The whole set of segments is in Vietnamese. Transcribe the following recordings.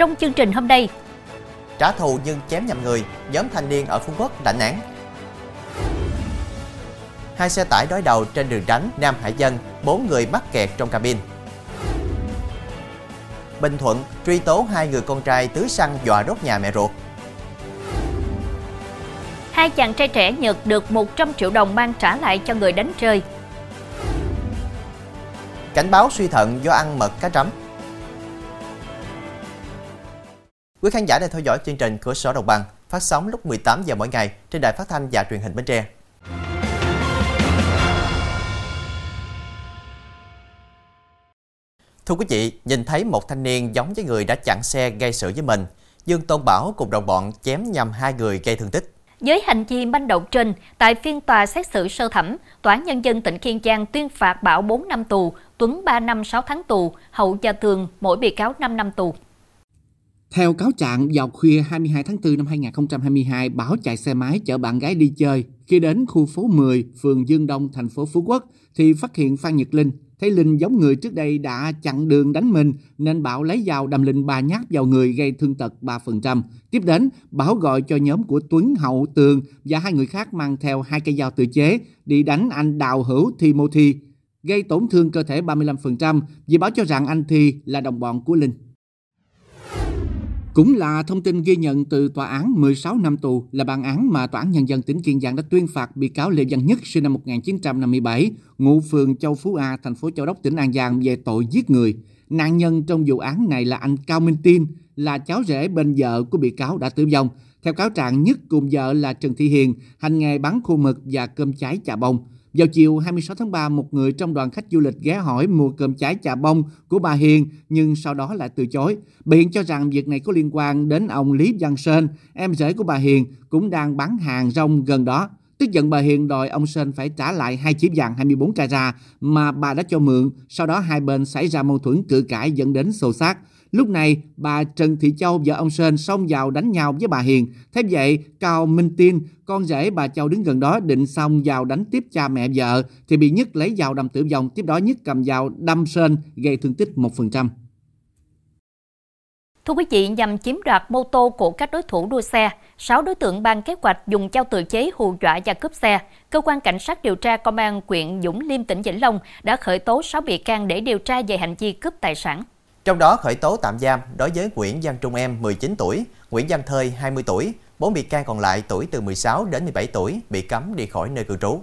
Trong chương trình hôm nay, Trả thù nhưng chém nhầm người, nhóm thanh niên ở Phú Quốc đảnh án. Hai xe tải đối đầu trên đường đánh Nam Hải Dân, bốn người mắc kẹt trong cabin. Bình Thuận truy tố hai người con trai tưới xăng dọa đốt nhà mẹ ruột. hai chàng trai trẻ Nhật được 100 triệu đồng mang trả lại cho người đánh rơi. Cảnh báo suy thận do ăn mật cá trắm. Quý khán giả đang theo dõi chương trình Cửa sổ Đồng bằng phát sóng lúc 18 giờ mỗi ngày trên đài phát thanh và truyền hình Bến Tre. Thưa quý vị, nhìn thấy một thanh niên giống với người đã chặn xe gây sự với mình, Dương Tôn Bảo cùng đồng bọn chém nhầm hai người gây thương tích. Với hành vi manh động trên, tại phiên tòa xét xử sơ thẩm, Tòa án Nhân dân tỉnh Kiên Giang tuyên phạt Bảo 4 năm tù, Tuấn 3 năm 6 tháng tù, Hậu và thường mỗi bị cáo 5 năm tù. Theo cáo trạng, vào khuya 22 tháng 4 năm 2022, Bảo chạy xe máy chở bạn gái đi chơi. Khi đến khu phố 10, phường Dương Đông, thành phố Phú Quốc, thì phát hiện Phan Nhật Linh. Thấy Linh giống người trước đây đã chặn đường đánh mình, nên Bảo lấy dao đâm Linh ba nhát vào người gây thương tật 3%. Tiếp đến, Bảo gọi cho nhóm của Tuấn Hậu Tường và hai người khác mang theo hai cây dao tự chế đi đánh anh Đào Hữu Timothy, gây tổn thương cơ thể 35% vì Bảo cho rằng anh Thi là đồng bọn của Linh. Cũng là thông tin ghi nhận từ tòa án 16 năm tù là bản án mà tòa án nhân dân tỉnh Kiên Giang đã tuyên phạt bị cáo Lê Văn Nhất sinh năm 1957, ngụ phường Châu Phú A, thành phố Châu Đốc, tỉnh An Giang về tội giết người. Nạn nhân trong vụ án này là anh Cao Minh Tin, là cháu rể bên vợ của bị cáo đã tử vong. Theo cáo trạng, Nhất cùng vợ là Trần Thị Hiền hành nghề bán khô mực và cơm cháy chà bông. Vào chiều 26 tháng 3, một người trong đoàn khách du lịch ghé hỏi mua cơm cháy chà bông của bà Hiền nhưng sau đó lại từ chối. Bà Hiền cho rằng việc này có liên quan đến ông Lý Văn Sơn, em rể của bà Hiền cũng đang bán hàng rong gần đó. Tức giận bà Hiền đòi ông Sơn phải trả lại hai chiếc vàng 24 carat mà bà đã cho mượn. Sau đó hai bên xảy ra mâu thuẫn cự cãi dẫn đến xô xát. Lúc này, bà Trần Thị Châu vợ ông Sơn xông vào đánh nhau với bà Hiền. Thế vậy, Cao Minh Tin, con rể bà Châu đứng gần đó định xông vào đánh tiếp cha mẹ vợ thì bị Nhất lấy dao đâm tử vong. Tiếp đó Nhất cầm dao đâm Sơn gây thương tích 1%. Thưa quý vị, nhằm chiếm đoạt mô tô của các đối thủ đua xe, 6 đối tượng ban kế hoạch dùng dao tự chế hù dọa và cướp xe. Cơ quan Cảnh sát điều tra Công an huyện Dũng Liêm, tỉnh Vĩnh Long đã khởi tố 6 bị can để điều tra về hành vi cướp tài sản. Trong đó khởi tố tạm giam đối với Nguyễn Văn Trung Em 19 tuổi, Nguyễn Văn Thơi 20 tuổi, bốn bị can còn lại tuổi từ 16 đến 17 tuổi bị cấm đi khỏi nơi cư trú.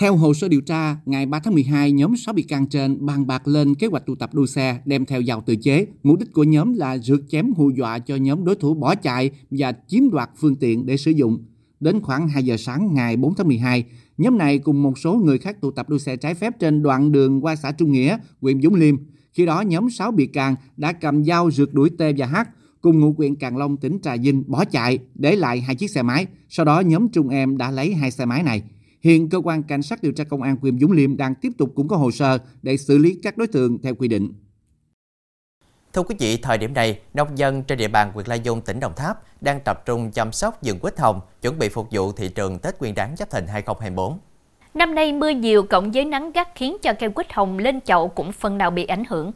Theo hồ sơ điều tra, ngày 3 tháng 12, nhóm 6 bị can trên bàn bạc lên kế hoạch tụ tập đua xe, đem theo dao tự chế. Mục đích của nhóm là rượt chém hù dọa cho nhóm đối thủ bỏ chạy và chiếm đoạt phương tiện để sử dụng. Đến khoảng 2 giờ sáng ngày 4 tháng 12, nhóm này cùng một số người khác tụ tập đua xe trái phép trên đoạn đường qua xã Trung Nghĩa, huyện Dũng Liêm. Khi đó, nhóm 6 bị can đã cầm dao rượt đuổi T và H cùng ngụ huyện Càng Long, tỉnh Trà Vinh bỏ chạy, để lại hai chiếc xe máy. Sau đó, nhóm Trung Em đã lấy hai xe máy này. Hiện cơ quan cảnh sát điều tra công an huyện Dũng Liêm đang tiếp tục củng cố hồ sơ để xử lý các đối tượng theo quy định. Thưa quý vị, thời điểm này, nông dân trên địa bàn huyện Lai Dung, tỉnh Đồng Tháp đang tập trung chăm sóc vườn quýt hồng, chuẩn bị phục vụ thị trường Tết Nguyên đán Giáp Thìn 2024. Năm nay mưa nhiều cộng với nắng gắt khiến cho cây quýt hồng lên chậu cũng phần nào bị ảnh hưởng.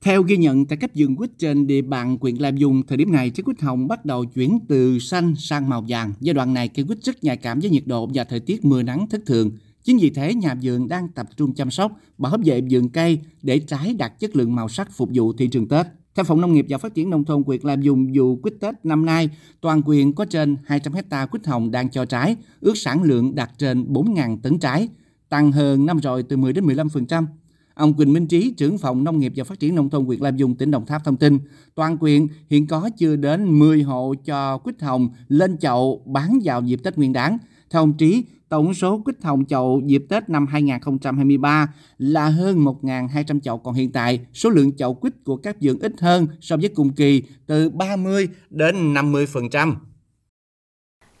Theo ghi nhận tại các vườn quýt trên địa bàn huyện Lai Dung, thời điểm này trái quýt hồng bắt đầu chuyển từ xanh sang màu vàng. Giai đoạn này cây quýt rất nhạy cảm với nhiệt độ và thời tiết mưa nắng thất thường. Chính vì thế nhà vườn đang tập trung chăm sóc, bảo vệ vườn cây để trái đạt chất lượng màu sắc phục vụ thị trường Tết. Theo Phòng Nông nghiệp và Phát triển Nông thôn huyện làm Dung, vụ quýt Tết năm nay, toàn quyền có trên 200 hecta quýt hồng đang cho trái, ước sản lượng đạt trên 4.000 tấn trái, tăng hơn năm rồi từ 10 đến 15%. Ông Quỳnh Minh Trí, trưởng phòng Nông nghiệp và Phát triển Nông thôn huyện Lam Dung, tỉnh Đồng Tháp thông tin, toàn quyện hiện có chưa đến 10 hộ cho quýt hồng lên chậu bán vào dịp Tết Nguyên đán. Theo ông Trí, tổng số quýt hồng chậu dịp Tết năm 2023 là hơn 1.200 chậu, còn hiện tại số lượng chậu quýt của các vườn ít hơn so với cùng kỳ từ 30 đến 50%.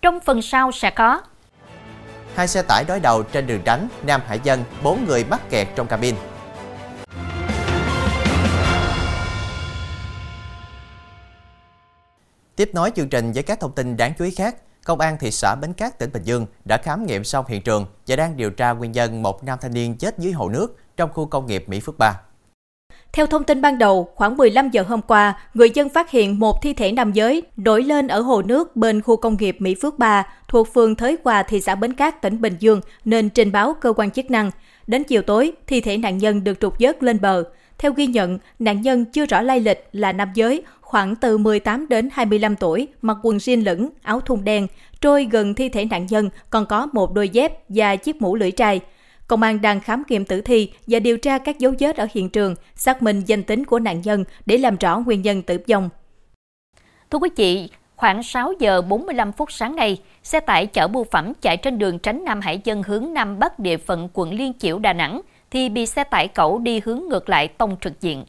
Trong phần sau sẽ có Hai xe tải đối đầu trên đường tránh Nam Hải Dân, bốn người mắc kẹt trong cabin. Tiếp nối chương trình với các thông tin đáng chú ý khác, Công an thị xã Bến Cát, tỉnh Bình Dương đã khám nghiệm xong hiện trường và đang điều tra nguyên nhân một nam thanh niên chết dưới hồ nước trong khu công nghiệp Mỹ Phước 3. Theo thông tin ban đầu, khoảng 15 giờ hôm qua, người dân phát hiện một thi thể nam giới nổi lên ở hồ nước bên khu công nghiệp Mỹ Phước 3 thuộc phường Thới Hòa, thị xã Bến Cát, tỉnh Bình Dương nên trình báo cơ quan chức năng. Đến chiều tối, thi thể nạn nhân được trục vớt lên bờ. Theo ghi nhận, nạn nhân chưa rõ lai lịch là nam giới, khoảng từ 18 đến 25 tuổi, mặc quần jean lửng, áo thun đen. Trôi gần thi thể nạn nhân còn có một đôi dép và chiếc mũ lưỡi trai. Công an đang khám nghiệm tử thi và điều tra các dấu vết ở hiện trường, xác minh danh tính của nạn nhân để làm rõ nguyên nhân tử vong. Thưa quý vị, khoảng 6 giờ 45 phút sáng nay, xe tải chở bưu phẩm chạy trên đường tránh Nam Hải Dân hướng Nam Bắc địa phận quận Liên Chiểu, Đà Nẵng, thì bị xe tải cẩu đi hướng ngược lại tông trực diện.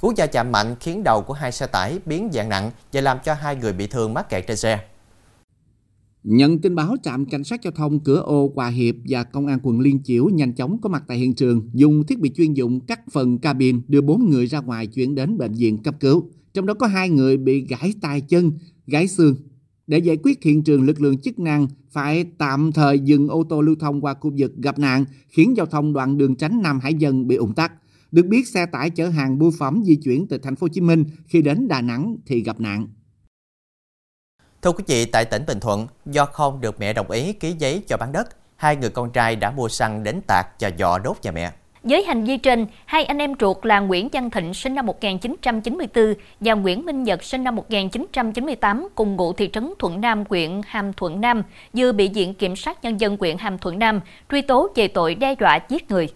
Cú va chạm mạnh khiến đầu của hai xe tải biến dạng nặng và làm cho hai người bị thương mắc kẹt trên xe. Nhận tin báo trạm cảnh sát giao thông cửa ô Hòa Hiệp và công an quận Liên Chiểu nhanh chóng có mặt tại hiện trường, dùng thiết bị chuyên dụng cắt phần cabin đưa bốn người ra ngoài chuyển đến bệnh viện cấp cứu. Trong đó có hai người bị gãy tay chân, gãy xương. Để giải quyết hiện trường, lực lượng chức năng phải tạm thời dừng ô tô lưu thông qua khu vực gặp nạn, khiến giao thông đoạn đường tránh Nam Hải Dân bị ủng tắc. Được biết xe tải chở hàng bưu phẩm di chuyển từ thành phố Hồ Chí Minh khi đến Đà Nẵng thì gặp nạn. Thưa quý vị, tại tỉnh Bình Thuận, do không được mẹ đồng ý ký giấy cho bán đất, hai người con trai đã mua xăng đến tạc và dọ đốt nhà mẹ. Với hành vi trên, hai anh em ruột là Nguyễn Văn Thịnh sinh năm 1994 và Nguyễn Minh Nhật sinh năm 1998 cùng ngụ thị trấn Thuận Nam, huyện Hàm Thuận Nam, vừa bị Viện Kiểm sát Nhân dân huyện Hàm Thuận Nam truy tố về tội đe dọa giết người.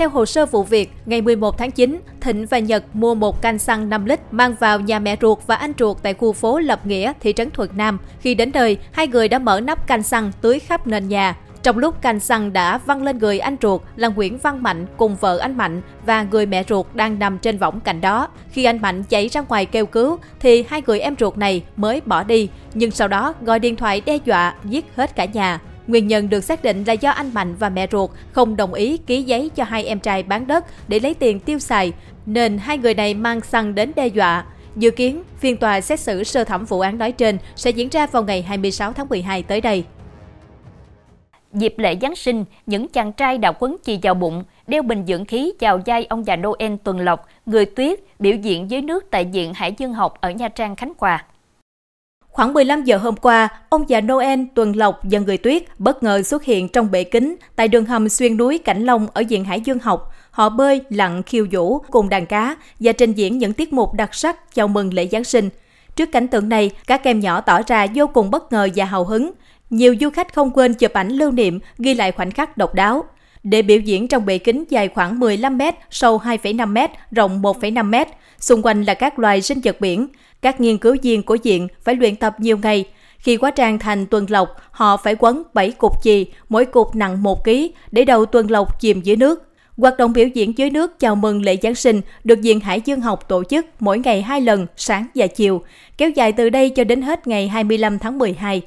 Theo hồ sơ vụ việc, ngày 11 tháng 9, Thịnh và Nhật mua một canh xăng 5 lít mang vào nhà mẹ ruột và anh ruột tại khu phố Lập Nghĩa, thị trấn Thuận Nam. Khi đến nơi, hai người đã mở nắp canh xăng tưới khắp nền nhà. Trong lúc canh xăng đã văng lên người anh ruột là Nguyễn Văn Mạnh cùng vợ anh Mạnh và người mẹ ruột đang nằm trên võng cạnh đó. Khi anh Mạnh chạy ra ngoài kêu cứu thì hai người em ruột này mới bỏ đi, nhưng sau đó gọi điện thoại đe dọa giết hết cả nhà. Nguyên nhân được xác định là do anh Mạnh và mẹ ruột không đồng ý ký giấy cho hai em trai bán đất để lấy tiền tiêu xài, nên hai người này mang xăng đến đe dọa. Dự kiến, phiên tòa xét xử sơ thẩm vụ án nói trên sẽ diễn ra vào ngày 26 tháng 12 tới đây. Dịp lễ Giáng sinh, những chàng trai đã quấn chì vào bụng, đeo bình dưỡng khí chào dai ông già Noel Tuần Lộc, người tuyết, biểu diễn dưới nước tại Viện Hải Dương học ở Nha Trang, Khánh Hòa. Khoảng 15 giờ hôm qua, ông già Noel Tuần Lộc và người tuyết bất ngờ xuất hiện trong bể kính tại đường hầm xuyên núi Cảnh Long ở diện Hải Dương học. Họ bơi, lặn, khiêu vũ cùng đàn cá và trình diễn những tiết mục đặc sắc chào mừng lễ Giáng sinh. Trước cảnh tượng này, các em nhỏ tỏ ra vô cùng bất ngờ và hào hứng. Nhiều du khách không quên chụp ảnh lưu niệm, ghi lại khoảnh khắc độc đáo. Để biểu diễn trong bể kính dài khoảng 15 m, sâu 2,5 m, rộng 1,5 m, xung quanh là các loài sinh vật biển. Các nghiên cứu viên của diện phải luyện tập nhiều ngày. Khi quá trang thành tuần lộc, họ phải quấn 7 cục chì, mỗi cục nặng 1 kg, để đầu tuần lộc chìm dưới nước. Hoạt động biểu diễn dưới nước chào mừng lễ Giáng sinh được Viện Hải Dương học tổ chức mỗi ngày 2 lần, sáng và chiều, kéo dài từ đây cho đến hết ngày 25 tháng 12.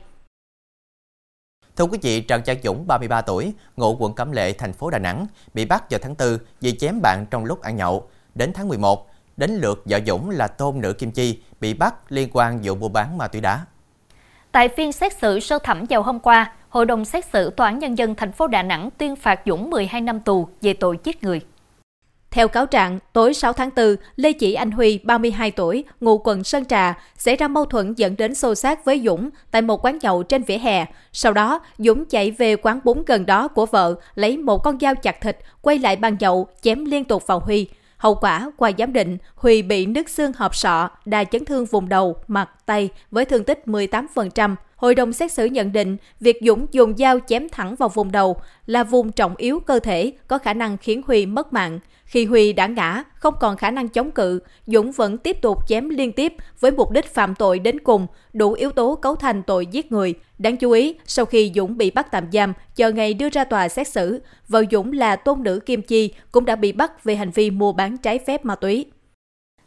Thưa quý vị, Trần Trang Dũng, 33 tuổi, ngụ quận Cẩm Lệ, thành phố Đà Nẵng, bị bắt vào tháng 4 vì chém bạn trong lúc ăn nhậu. Đến tháng 11, đến lượt vợ Dũng là Tôn Nữ Kim Chi bị bắt liên quan vụ mua bán ma túy đá. Tại phiên xét xử sơ thẩm vào hôm qua, Hội đồng xét xử Tòa án Nhân dân thành phố Đà Nẵng tuyên phạt Dũng 12 năm tù về tội giết người. Theo cáo trạng, tối 6 tháng 4, Lê Chỉ Anh Huy, 32 tuổi, ngụ quận Sơn Trà, xảy ra mâu thuẫn dẫn đến xô xát với Dũng tại một quán nhậu trên vỉa hè. Sau đó, Dũng chạy về quán bún gần đó của vợ, lấy một con dao chặt thịt, quay lại bàn nhậu, chém liên tục vào Huy. Hậu quả, qua giám định, Huy bị nứt xương hộp sọ, đa chấn thương vùng đầu, mặt, tay với thương tích 18%. Hội đồng xét xử nhận định việc Dũng dùng dao chém thẳng vào vùng đầu là vùng trọng yếu cơ thể có khả năng khiến Huy mất mạng. Khi Huy đã ngã, không còn khả năng chống cự, Dũng vẫn tiếp tục chém liên tiếp với mục đích phạm tội đến cùng, đủ yếu tố cấu thành tội giết người. Đáng chú ý, sau khi Dũng bị bắt tạm giam, chờ ngày đưa ra tòa xét xử, vợ Dũng là tôn nữ Kim Chi cũng đã bị bắt về hành vi mua bán trái phép ma túy.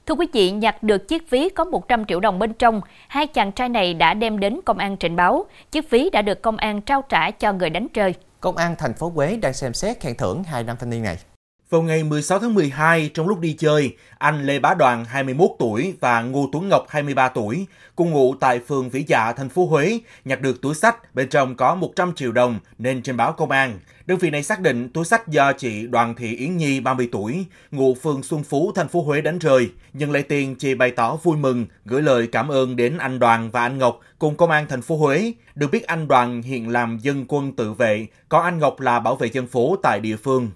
Thưa quý vị, nhặt được chiếc ví có 100 triệu đồng bên trong, hai chàng trai này đã đem đến công an trình báo. Chiếc ví đã được công an trao trả cho người đánh rơi. Công an thành phố Quế đang xem xét khen thưởng hai nam thanh niên này. Vào ngày 16 tháng 12, trong lúc đi chơi, anh Lê Bá Đoàn 21 tuổi và Ngô Tuấn Ngọc 23 tuổi, cùng ngụ tại phường Vĩ Dạ, thành phố Huế, nhặt được túi sách bên trong có 100 triệu đồng nên trình báo công an. Đơn vị này xác định túi sách do chị Đoàn Thị Yến Nhi 30 tuổi, ngụ phường Xuân Phú, thành phố Huế đánh rơi. Nhận lấy tiền, chị bày tỏ vui mừng, gửi lời cảm ơn đến anh Đoàn và anh Ngọc cùng công an thành phố Huế. Được biết anh Đoàn hiện làm dân quân tự vệ, còn anh Ngọc là bảo vệ dân phố tại địa phương.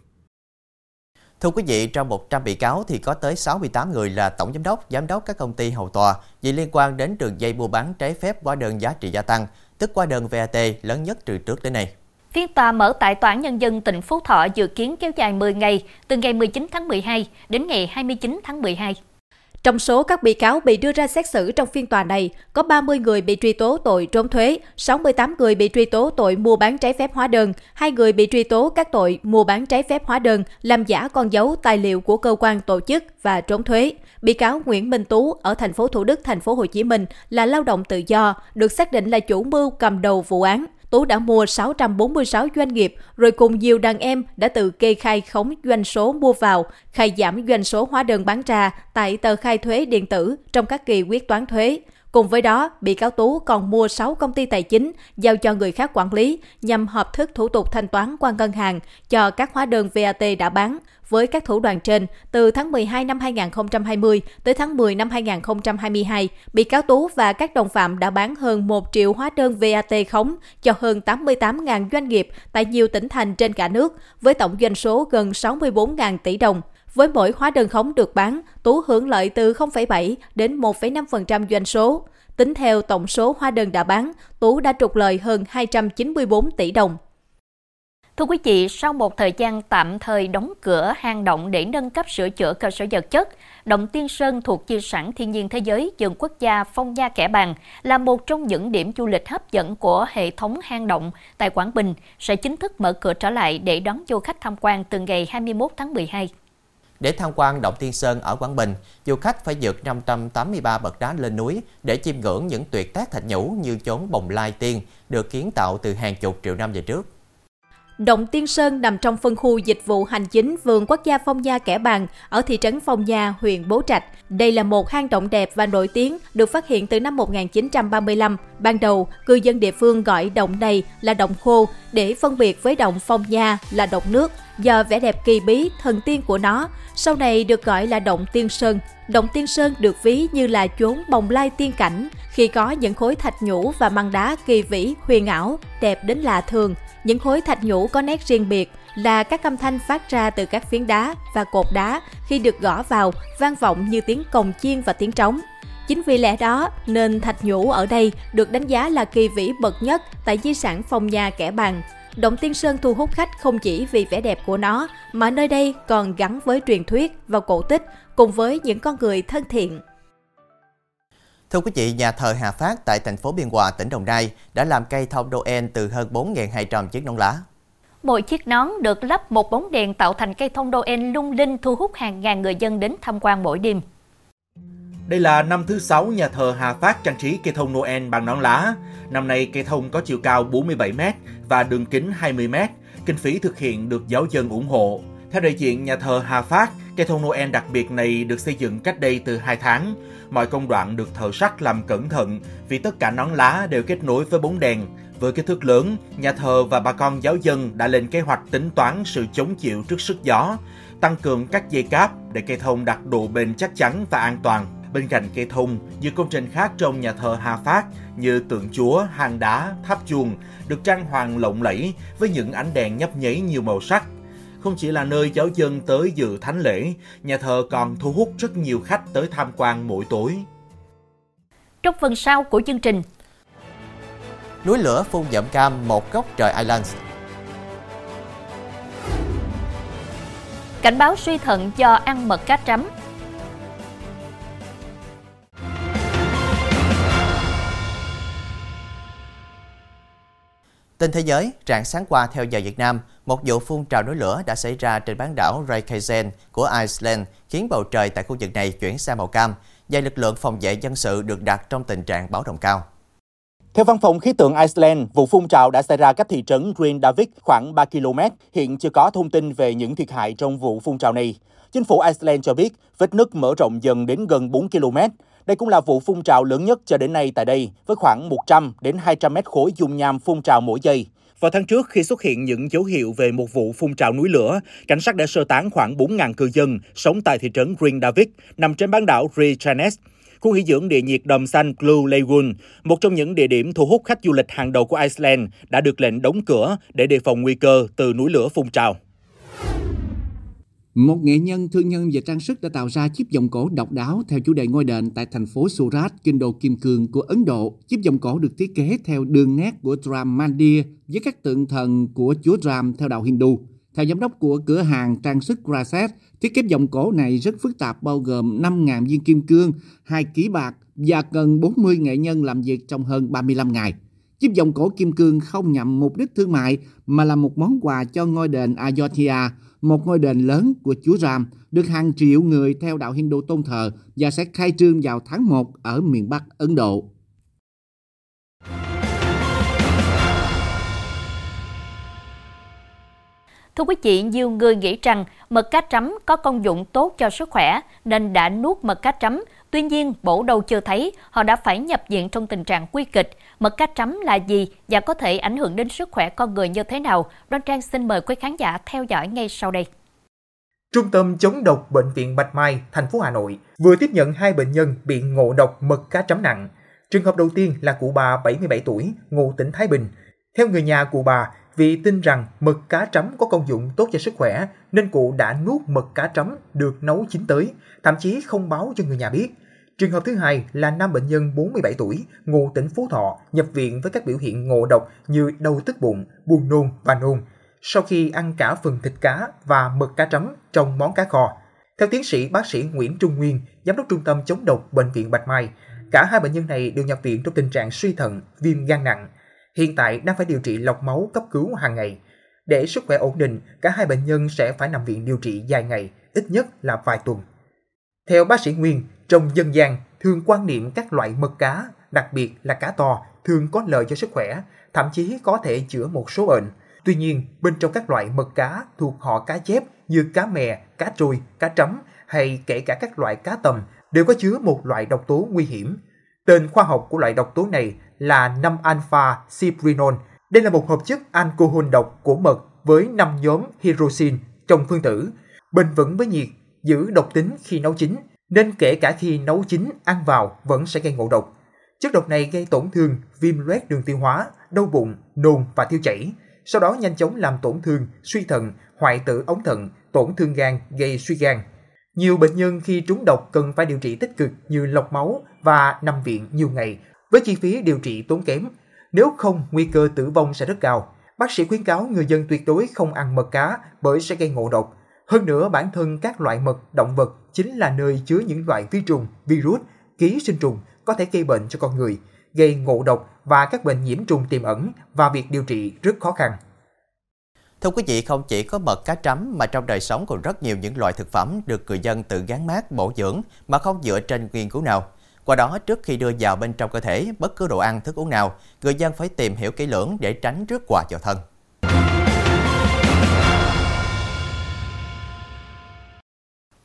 Thưa quý vị, trong 100 bị cáo thì có tới 68 người là tổng giám đốc, giám đốc các công ty hầu tòa vì liên quan đến đường dây mua bán trái phép hóa đơn giá trị gia tăng, tức hóa đơn VAT lớn nhất từ trước đến nay. Phiên tòa mở tại Tòa án Nhân dân tỉnh Phú Thọ dự kiến kéo dài 10 ngày, từ ngày 19 tháng 12 đến ngày 29 tháng 12. Trong số các bị cáo bị đưa ra xét xử trong phiên tòa này, có 30 người bị truy tố tội trốn thuế, 68 người bị truy tố tội mua bán trái phép hóa đơn, hai người bị truy tố các tội mua bán trái phép hóa đơn, làm giả con dấu tài liệu của cơ quan tổ chức và trốn thuế. Bị cáo Nguyễn Minh Tú ở thành phố Thủ Đức, thành phố Hồ Chí Minh là lao động tự do, được xác định là chủ mưu cầm đầu vụ án. Tú đã mua 646 doanh nghiệp rồi cùng nhiều đàn em đã tự kê khai khống doanh số mua vào, khai giảm doanh số hóa đơn bán ra tại tờ khai thuế điện tử trong các kỳ quyết toán thuế. Cùng với đó, bị cáo Tú còn mua 6 công ty tài chính giao cho người khác quản lý nhằm hợp thức thủ tục thanh toán qua ngân hàng cho các hóa đơn VAT đã bán. Với các thủ đoạn trên, từ tháng 12 năm 2020 tới tháng 10 năm 2022, bị cáo Tú và các đồng phạm đã bán hơn 1 triệu hóa đơn VAT khống cho hơn 88.000 doanh nghiệp tại nhiều tỉnh thành trên cả nước, với tổng doanh số gần 64.000 tỷ đồng. Với mỗi hóa đơn khống được bán, Tú hưởng lợi từ 0,7 đến 1,5% doanh số. Tính theo tổng số hóa đơn đã bán, Tú đã trục lợi hơn 294 tỷ đồng. Thưa quý vị, sau một thời gian tạm thời đóng cửa hang động để nâng cấp sửa chữa cơ sở vật chất, Động Tiên Sơn thuộc di sản thiên nhiên thế giới vườn quốc gia Phong Nha Kẻ Bàng là một trong những điểm du lịch hấp dẫn của hệ thống hang động tại Quảng Bình sẽ chính thức mở cửa trở lại để đón du khách tham quan từ ngày 21 tháng 12. Để tham quan Động Tiên Sơn ở Quảng Bình, du khách phải vượt 583 bậc đá lên núi để chiêm ngưỡng những tuyệt tác thạch nhũ như chốn bồng lai tiên được kiến tạo từ hàng chục triệu năm về trước. Động Tiên Sơn nằm trong phân khu dịch vụ hành chính vườn quốc gia Phong Nha Kẻ Bàng ở thị trấn Phong Nha, huyện Bố Trạch. Đây là một hang động đẹp và nổi tiếng được phát hiện từ năm 1935. Ban đầu, cư dân địa phương gọi động này là động khô để phân biệt với động Phong Nha là động nước do vẻ đẹp kỳ bí, thần tiên của nó. Sau này được gọi là động Tiên Sơn. Động Tiên Sơn được ví như là chốn bồng lai tiên cảnh khi có những khối thạch nhũ và măng đá kỳ vĩ, huyền ảo, đẹp đến lạ thường. Những khối thạch nhũ có nét riêng biệt là các âm thanh phát ra từ các phiến đá và cột đá khi được gõ vào vang vọng như tiếng cồng chiên và tiếng trống. Chính vì lẽ đó nên thạch nhũ ở đây được đánh giá là kỳ vĩ bậc nhất tại di sản phong nhà kẻ Bàng. Động Tiên Sơn thu hút khách không chỉ vì vẻ đẹp của nó, mà nơi đây còn gắn với truyền thuyết và cổ tích cùng với những con người thân thiện. Thưa quý vị, nhà thờ Hà Phát tại thành phố Biên Hòa, tỉnh Đồng Nai đã làm cây thông Noel từ hơn 4.200 chiếc nón lá. Mỗi chiếc nón được lắp một bóng đèn tạo thành cây thông Noel lung linh thu hút hàng ngàn người dân đến tham quan mỗi đêm. Đây là năm thứ 6 nhà thờ Hà Phát trang trí cây thông Noel bằng nón lá. Năm nay cây thông có chiều cao 47m và đường kính 20m. Kinh phí thực hiện được giáo dân ủng hộ. Theo đại diện nhà thờ Hà Phát, cây thông Noel đặc biệt này được xây dựng cách đây từ 2 tháng. Mọi công đoạn được thợ sắt làm cẩn thận vì tất cả nón lá đều kết nối với bóng đèn. Với kích thước lớn, nhà thờ và bà con giáo dân đã lên kế hoạch tính toán sự chống chịu trước sức gió, tăng cường các dây cáp để cây thông đạt độ bền chắc chắn và an toàn. Bên cạnh cây thông, nhiều công trình khác trong nhà thờ Hà Phát như tượng chúa, hang đá, tháp chuông được trang hoàng lộng lẫy với những ánh đèn nhấp nháy nhiều màu sắc. Không chỉ là nơi giáo dân tới dự thánh lễ, nhà thờ còn thu hút rất nhiều khách tới tham quan mỗi tối. Trong phần sau của chương trình, Núi lửa phun dậm cam một góc trời Islands cảnh báo suy thận do ăn mật cá trắm. Tin thế giới, rạng sáng qua theo giờ Việt Nam, một vụ phun trào núi lửa đã xảy ra trên bán đảo Reykjavik của Iceland, khiến bầu trời tại khu vực này chuyển sang màu cam và lực lượng phòng vệ dân sự được đặt trong tình trạng báo động cao. Theo văn phòng khí tượng Iceland, vụ phun trào đã xảy ra cách thị trấn Green khoảng 3 km. Hiện chưa có thông tin về những thiệt hại trong vụ phun trào này. Chính phủ Iceland cho biết vết nứt mở rộng dần đến gần 4 km. Đây cũng là vụ phun trào lớn nhất cho đến nay tại đây, với khoảng 100 đến 200 mét khối dung nham phun trào mỗi giây. Vào tháng trước, khi xuất hiện những dấu hiệu về một vụ phun trào núi lửa, cảnh sát đã sơ tán khoảng 4.000 cư dân sống tại thị trấn Green David, nằm trên bán đảo Rechanes. Khu nghỉ dưỡng địa nhiệt đầm xanh Blue Lagoon, một trong những địa điểm thu hút khách du lịch hàng đầu của Iceland, đã được lệnh đóng cửa để đề phòng nguy cơ từ núi lửa phun trào. Một nghệ nhân thương nhân về trang sức đã tạo ra chiếc vòng cổ độc đáo theo chủ đề ngôi đền tại thành phố Surat, kinh đô Kim Cương của Ấn Độ. Chiếc vòng cổ được thiết kế theo đường nét của Ram Mandir với các tượng thần của chúa Ram theo đạo Hindu. Theo giám đốc của cửa hàng trang sức Graset, thiết kế vòng cổ này rất phức tạp bao gồm 5.000 viên kim cương, 2 ký bạc và cần 40 nghệ nhân làm việc trong hơn 35 ngày. Chiếc vòng cổ kim cương không nhằm mục đích thương mại mà là một món quà cho ngôi đền Ayodhya, một ngôi đền lớn của Chúa Ram, được hàng triệu người theo đạo Hindu tôn thờ và sẽ khai trương vào tháng 1 ở miền Bắc Ấn Độ. Thưa quý vị, nhiều người nghĩ rằng mật cá trắm có công dụng tốt cho sức khỏe nên đã nuốt mật cá trắm. Tuy nhiên, bổ đâu chưa thấy, họ đã phải nhập viện trong tình trạng nguy kịch. Mật cá trắm là gì và có thể ảnh hưởng đến sức khỏe con người như thế nào? Đoan Trang xin mời quý khán giả theo dõi ngay sau đây. Trung tâm chống độc Bệnh viện Bạch Mai, thành phố Hà Nội vừa tiếp nhận hai bệnh nhân bị ngộ độc mật cá trắm nặng. Trường hợp đầu tiên là cụ bà 77 tuổi, ngụ tỉnh Thái Bình. Theo người nhà cụ bà, vì tin rằng mực cá trắm có công dụng tốt cho sức khỏe nên cụ đã nuốt mực cá trắm được nấu chín tới, thậm chí không báo cho người nhà biết. Trường hợp thứ hai là nam bệnh nhân 47 tuổi, ngụ tỉnh Phú Thọ, nhập viện với các biểu hiện ngộ độc như đau tức bụng, buồn nôn và nôn, sau khi ăn cả phần thịt cá và mực cá trắm trong món cá kho. Theo tiến sĩ bác sĩ Nguyễn Trung Nguyên, giám đốc trung tâm chống độc bệnh viện Bạch Mai, cả hai bệnh nhân này đều nhập viện trong tình trạng suy thận, viêm gan nặng. Hiện tại đang phải điều trị lọc máu cấp cứu hàng ngày. Để sức khỏe ổn định, cả hai bệnh nhân sẽ phải nằm viện điều trị dài ngày, ít nhất là vài tuần. Theo bác sĩ Nguyên, trong dân gian thường quan niệm các loại mật cá, đặc biệt là cá to, thường có lợi cho sức khỏe, thậm chí có thể chữa một số bệnh. Tuy nhiên, bên trong các loại mật cá thuộc họ cá chép như cá mè, cá trôi, cá trắm hay kể cả các loại cá tầm đều có chứa một loại độc tố nguy hiểm. Tên khoa học của loại độc tố này là 5-alpha ciprinol. Đây là một hợp chất alcohol độc của mật với 5 nhóm hydroxin trong phân tử, bền vững với nhiệt, giữ độc tính khi nấu chín, nên kể cả khi nấu chín ăn vào vẫn sẽ gây ngộ độc. Chất độc này gây tổn thương, viêm loét đường tiêu hóa, đau bụng, nôn và tiêu chảy, sau đó nhanh chóng làm tổn thương, suy thận, hoại tử ống thận, tổn thương gan, gây suy gan. Nhiều bệnh nhân khi trúng độc cần phải điều trị tích cực như lọc máu và nằm viện nhiều ngày với chi phí điều trị tốn kém. Nếu không, nguy cơ tử vong sẽ rất cao. Bác sĩ khuyến cáo người dân tuyệt đối không ăn mật cá bởi sẽ gây ngộ độc. Hơn nữa, bản thân các loại mật động vật chính là nơi chứa những loại vi trùng, virus, ký sinh trùng có thể gây bệnh cho con người, gây ngộ độc và các bệnh nhiễm trùng tiềm ẩn và việc điều trị rất khó khăn. Thưa quý vị, không chỉ có mật cá trắm mà trong đời sống còn rất nhiều những loại thực phẩm được người dân tự gán mát bổ dưỡng mà không dựa trên nghiên cứu nào. Qua đó, trước khi đưa vào bên trong cơ thể bất cứ đồ ăn, thức uống nào, người dân phải tìm hiểu kỹ lưỡng để tránh rước quà vào thân.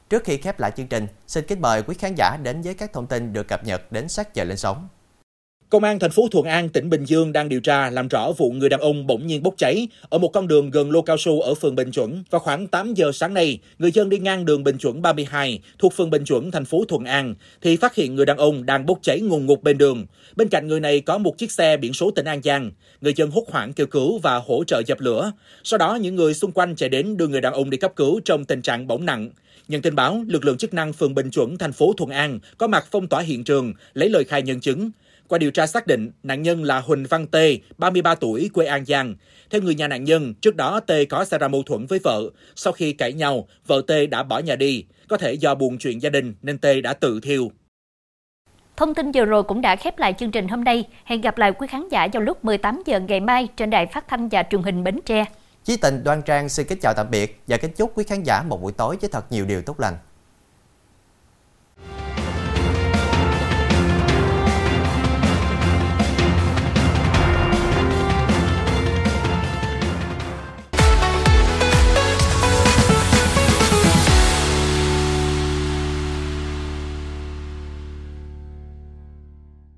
Trước khi khép lại chương trình, xin kính mời quý khán giả đến với các thông tin được cập nhật đến sát giờ lên sóng. Công an thành phố Thuận An, tỉnh Bình Dương đang điều tra làm rõ vụ người đàn ông bỗng nhiên bốc cháy ở một con đường gần lô cao su ở phường Bình Chuẩn. Vào khoảng 8 giờ sáng nay, người dân đi ngang đường Bình Chuẩn 32 thuộc phường Bình Chuẩn, thành phố Thuận An thì phát hiện người đàn ông đang bốc cháy ngùng ngục bên đường. Bên cạnh người này có một chiếc xe biển số tỉnh An Giang. Người dân hốt hoảng kêu cứu và hỗ trợ dập lửa. Sau đó những người xung quanh chạy đến đưa người đàn ông đi cấp cứu trong tình trạng bỏng nặng. Nhận tin báo, lực lượng chức năng phường Bình Chuẩn, thành phố Thuận An có mặt phong tỏa hiện trường, lấy lời khai nhân chứng. Qua điều tra xác định, nạn nhân là Huỳnh Văn Tê, 33 tuổi, quê An Giang. Theo người nhà nạn nhân, trước đó Tê có xảy ra mâu thuẫn với vợ. Sau khi cãi nhau, vợ Tê đã bỏ nhà đi. Có thể do buồn chuyện gia đình nên Tê đã tự thiêu. Thông tin vừa rồi cũng đã khép lại chương trình hôm nay. Hẹn gặp lại quý khán giả vào lúc 18 giờ ngày mai trên đài phát thanh và truyền hình Bến Tre. Chí Tình Đoan Trang xin kính chào tạm biệt và kính chúc quý khán giả một buổi tối với thật nhiều điều tốt lành.